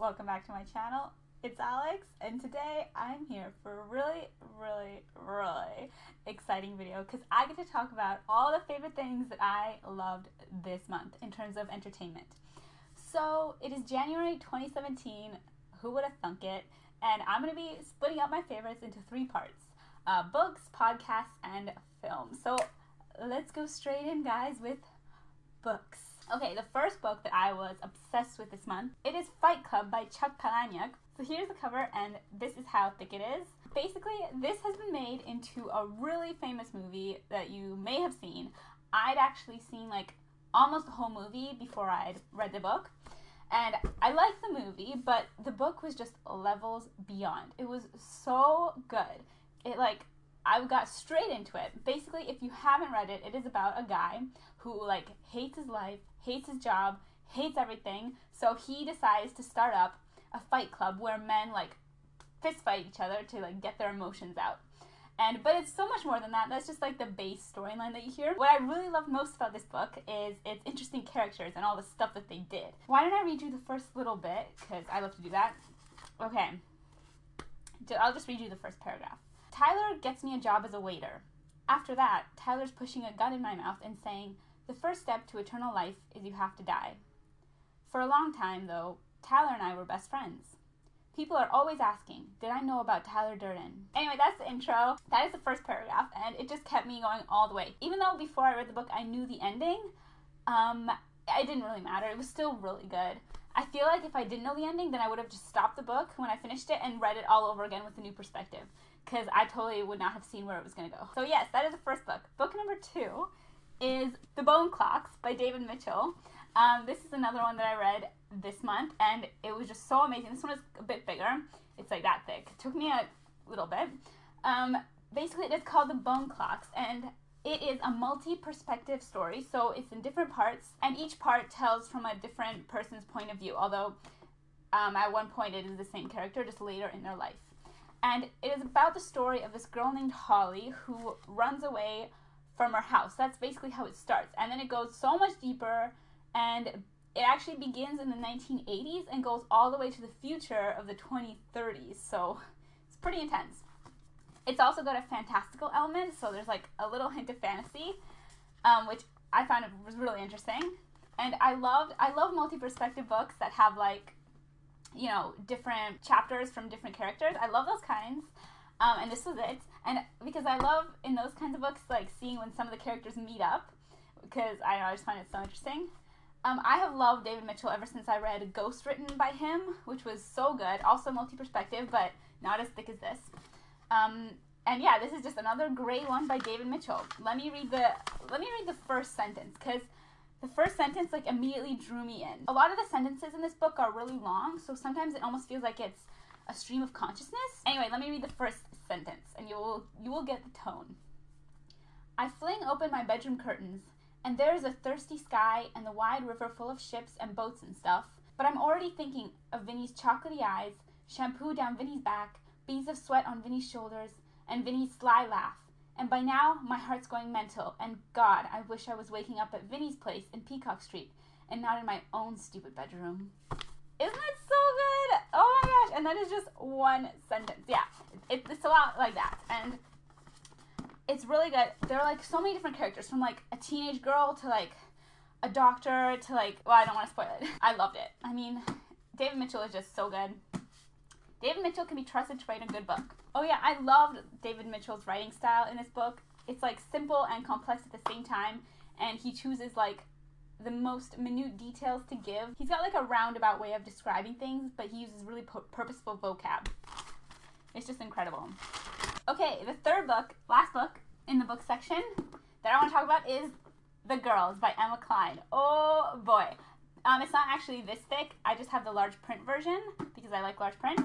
welcome back to my channel. It's Alex, and today I'm here for a really, really, really exciting video because I get to talk about all the favorite things that I loved this month in terms of entertainment. So it is January 2017, who would have thunk it? And I'm going to be splitting up my favorites into three parts uh, books, podcasts, and films. So let's go straight in, guys, with books. Okay, the first book that I was obsessed with this month, it is Fight Club by Chuck Palahniuk. So here's the cover, and this is how thick it is. Basically, this has been made into a really famous movie that you may have seen. I'd actually seen like almost the whole movie before I'd read the book. And I liked the movie, but the book was just levels beyond. It was so good. It like I got straight into it. Basically, if you haven't read it, it is about a guy who like hates his life, hates his job, hates everything. So he decides to start up a fight club where men like fist fight each other to like get their emotions out. And but it's so much more than that. That's just like the base storyline that you hear. What I really love most about this book is its interesting characters and all the stuff that they did. Why don't I read you the first little bit? Because I love to do that. Okay. I'll just read you the first paragraph. Tyler gets me a job as a waiter. After that, Tyler's pushing a gun in my mouth and saying, The first step to eternal life is you have to die. For a long time, though, Tyler and I were best friends. People are always asking, Did I know about Tyler Durden? Anyway, that's the intro. That is the first paragraph, and it just kept me going all the way. Even though before I read the book I knew the ending, um, it didn't really matter. It was still really good. I feel like if I didn't know the ending, then I would have just stopped the book when I finished it and read it all over again with a new perspective because I totally would not have seen where it was going to go. So, yes, that is the first book. Book number two is The Bone Clocks by David Mitchell. Um, this is another one that I read this month, and it was just so amazing. This one is a bit bigger. It's like that thick. It took me a little bit. Um, basically, it is called The Bone Clocks, and it is a multi perspective story, so it's in different parts, and each part tells from a different person's point of view, although um, at one point it is the same character, just later in their life. And it is about the story of this girl named Holly who runs away from her house. That's basically how it starts. And then it goes so much deeper, and it actually begins in the 1980s and goes all the way to the future of the 2030s. So it's pretty intense. It's also got a fantastical element, so there's like a little hint of fantasy, um, which I found it was really interesting. And I loved I love multi-perspective books that have like, you know, different chapters from different characters. I love those kinds. Um, and this was it. And because I love in those kinds of books, like seeing when some of the characters meet up, because I know I just find it so interesting. Um, I have loved David Mitchell ever since I read Ghostwritten by him, which was so good. Also multi perspective, but not as thick as this. Um, and yeah, this is just another great one by David Mitchell. Let me read the let me read the first sentence because the first sentence like immediately drew me in. A lot of the sentences in this book are really long, so sometimes it almost feels like it's a stream of consciousness. Anyway, let me read the first sentence and you will you will get the tone. I fling open my bedroom curtains, and there is a thirsty sky and the wide river full of ships and boats and stuff. But I'm already thinking of Vinny's chocolatey eyes, shampoo down Vinny's back, beads of sweat on Vinny's shoulders, and Vinny's sly laugh. And by now, my heart's going mental, and God, I wish I was waking up at Vinny's place in Peacock Street and not in my own stupid bedroom. Isn't that? Oh my gosh. And that is just one sentence. Yeah, it, it's a lot like that. And it's really good. There are like so many different characters from like a teenage girl to like a doctor to like, well, I don't want to spoil it. I loved it. I mean, David Mitchell is just so good. David Mitchell can be trusted to write a good book. Oh yeah, I loved David Mitchell's writing style in this book. It's like simple and complex at the same time, and he chooses like the most minute details to give. He's got like a roundabout way of describing things, but he uses really pu- purposeful vocab. It's just incredible. Okay, the third book, last book in the book section that I want to talk about is The Girls by Emma Cline. Oh boy. Um, it's not actually this thick. I just have the large print version because I like large print.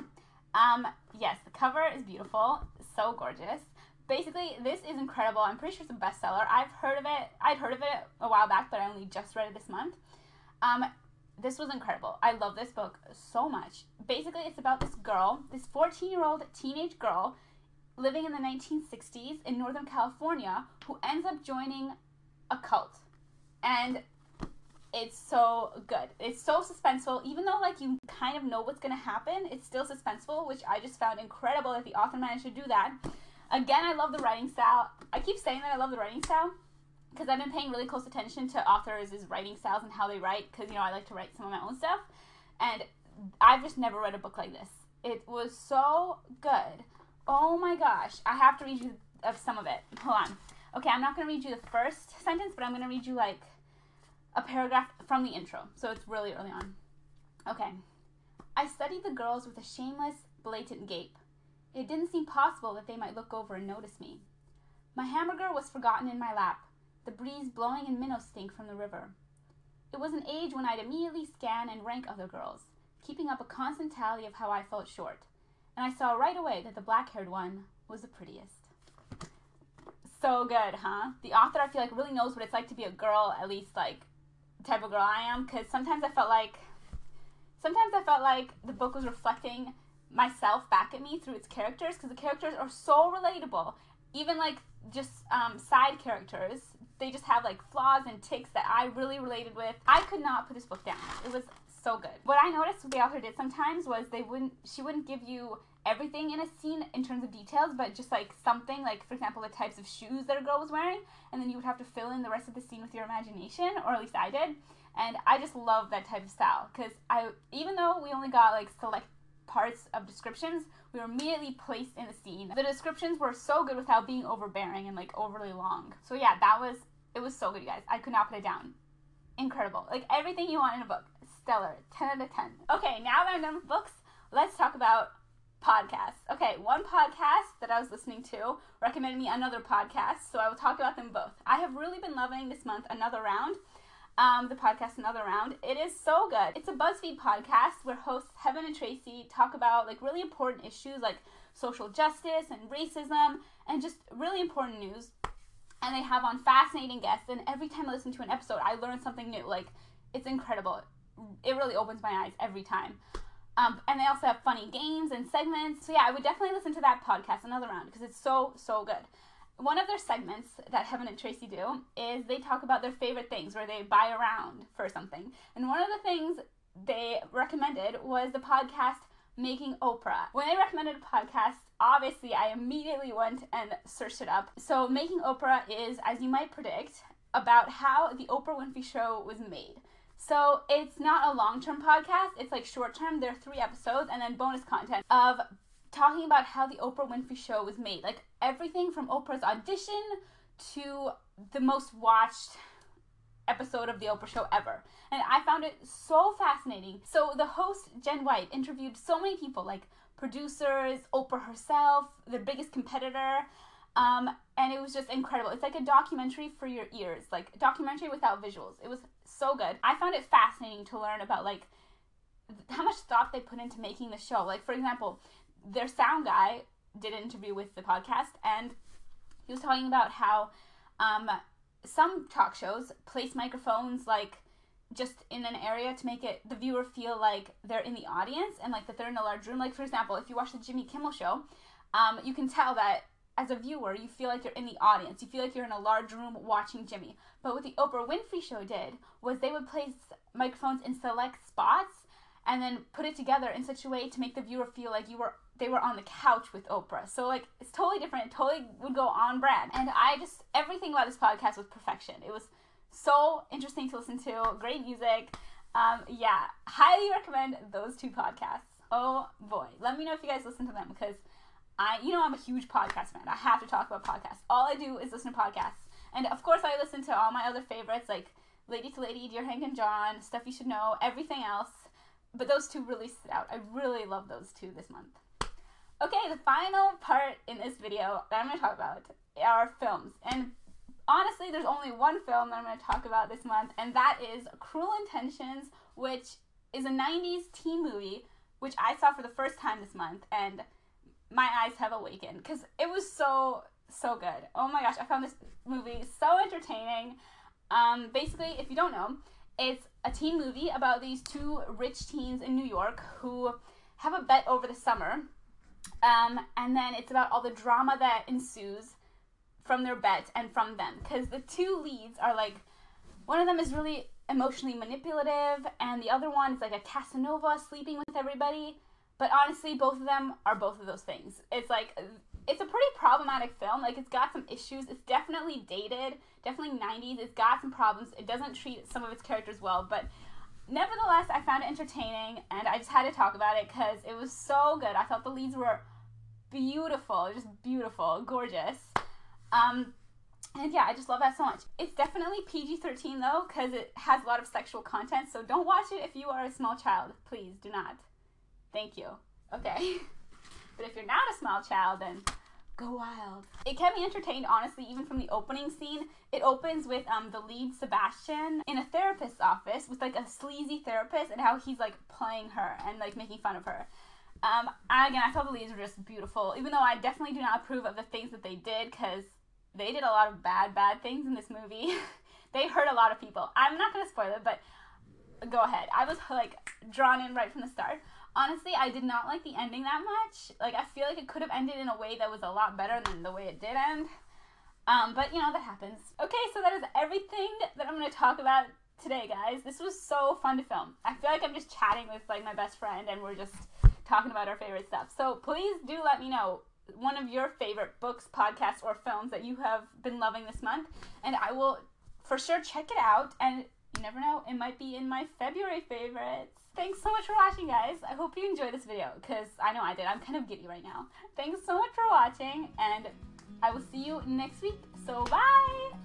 Um, yes, the cover is beautiful, so gorgeous. Basically, this is incredible. I'm pretty sure it's a bestseller. I've heard of it. I'd heard of it a while back, but I only just read it this month. Um, this was incredible. I love this book so much. Basically, it's about this girl, this 14 year old teenage girl living in the 1960s in Northern California who ends up joining a cult. And it's so good. It's so suspenseful, even though like you kind of know what's gonna happen. It's still suspenseful, which I just found incredible that the author managed to do that. Again, I love the writing style. I keep saying that I love the writing style because I've been paying really close attention to authors' writing styles and how they write because you know I like to write some of my own stuff, and I've just never read a book like this. It was so good. Oh my gosh, I have to read you of some of it. Hold on. Okay, I'm not gonna read you the first sentence, but I'm gonna read you like a paragraph from the intro. So it's really early on. Okay. I studied the girls with a shameless, blatant gape. It didn't seem possible that they might look over and notice me. My hamburger was forgotten in my lap, the breeze blowing in minnow stink from the river. It was an age when I'd immediately scan and rank other girls, keeping up a constant tally of how I felt short, and I saw right away that the black haired one was the prettiest. So good, huh? The author, I feel like, really knows what it's like to be a girl, at least like the type of girl I am, because sometimes I felt like, sometimes I felt like the book was reflecting myself back at me through its characters, because the characters are so relatable. Even like just um, side characters, they just have like flaws and tics that I really related with. I could not put this book down. It was so good. What I noticed the author did sometimes was they wouldn't, she wouldn't give you everything in a scene in terms of details, but just like something, like for example, the types of shoes that a girl was wearing, and then you would have to fill in the rest of the scene with your imagination, or at least I did. And I just love that type of style because I, even though we only got like select parts of descriptions, we were immediately placed in the scene. The descriptions were so good without being overbearing and like overly long. So yeah, that was it was so good, you guys. I could not put it down. Incredible. Like everything you want in a book. Stellar. 10 out of 10. Okay, now that I'm done with books, let's talk about podcasts. Okay, one podcast that I was listening to recommended me another podcast, so I will talk about them both. I have really been loving this month Another Round. Um, the podcast Another Round. It is so good. It's a BuzzFeed podcast where hosts Heben and Tracy talk about like really important issues like social justice and racism and just really important news. And they have on fascinating guests. And every time I listen to an episode, I learn something new. Like it's incredible. It really opens my eyes every time. Um, and they also have funny games and segments. So yeah, I would definitely listen to that podcast another round because it's so so good. One of their segments that Heben and Tracy do is they talk about their favorite things where they buy around for something. And one of the things they recommended was the podcast Making Oprah. When they recommended a podcast, obviously I immediately went and searched it up. So Making Oprah is, as you might predict, about how the Oprah Winfrey Show was made. So it's not a long term podcast, it's like short term. There are three episodes and then bonus content of talking about how the Oprah Winfrey Show was made. Like everything from Oprah's audition to the most watched episode of the Oprah Show ever. And I found it so fascinating. So the host, Jenn White, interviewed so many people like producers, Oprah herself, the biggest competitor. Um, and it was just incredible. It's like a documentary for your ears, like documentary without visuals. It was so good. I found it fascinating to learn about like how much thought they put into making the show. Like for example, their sound guy did an interview with the podcast, and he was talking about how um, some talk shows place microphones like just in an area to make it the viewer feel like they're in the audience and like that they're in a large room. Like for example, if you watch the Jimmy Kimmel show, um, you can tell that as a viewer, you feel like you're in the audience. You feel like you're in a large room watching Jimmy. But what the Oprah Winfrey Show did was they would place microphones in select spots and then put it together in such a way to make the viewer feel like you were they were on the couch with Oprah. So like it's totally different. It totally would go on brand. And I just everything about this podcast was perfection. It was so interesting to listen to. Great music. Um, yeah, highly recommend those two podcasts. Oh boy, let me know if you guys listen to them because I, you know, I'm a huge podcast fan. I have to talk about podcasts. All I do is listen to podcasts, and of course, I listen to all my other favorites like Lady to Lady, Dear Hank and John, Stuff You Should Know, everything else. But those two really stood out. I really love those two this month. Okay, the final part in this video that I'm going to talk about are films. And honestly, there's only one film that I'm going to talk about this month, and that is Cruel Intentions, which is a 90s teen movie, which I saw for the first time this month. And my eyes have awakened because it was so so good. Oh my gosh, I found this movie so entertaining. Um, basically, if you don't know, it's a teen movie about these two rich teens in New York who have a bet over the summer. Um, and then it's about all the drama that ensues from their bet and from them. Because the two leads are like, one of them is really emotionally manipulative, and the other one is like a Casanova sleeping with everybody. But honestly, both of them are both of those things. It's like it's a pretty problematic film. Like it's got some issues. It's definitely dated, definitely 90s. It's got some problems. It doesn't treat some of its characters well, but nevertheless, I found it entertaining, and I just had to talk about it because it was so good. I thought the leads were beautiful, just beautiful, gorgeous. Um, and yeah, I just love that so much. It's definitely PG 13 though, because it has a lot of sexual content, so don't watch it if you are a small child. Please do not. Thank you. Okay. but if you're not a small child, then go wild. It kept me entertained, honestly, even from the opening scene. It opens with um the lead Sebastian in a therapist's office with like a sleazy therapist and how he's like playing her and like making fun of her. Um, again, I thought the leads were just beautiful, even though I definitely do not approve of the things that they did because they did a lot of bad, bad things in this movie. they hurt a lot of people. I'm not gonna spoil it, but go ahead. I was like drawn in right from the start honestly, I did not like the ending that much. Like, I feel like it could have ended in a way that was a lot better than the way it did end. Um, but you know, that happens. Okay, so that is everything that I'm going to talk about today, guys. This was so fun to film. I feel like I'm just chatting with like my best friend and we're just talking about our favorite stuff. So please do let me know one of your favorite books, podcasts, or films that you have been loving this month, and I will for sure check it out. And you never know, it might be in my February favorites. Thanks so much for watching, guys. I hope you enjoyed this video, because I know I did. I'm kind of giddy right now. Thanks so much for watching, and I will see you next week. So, bye!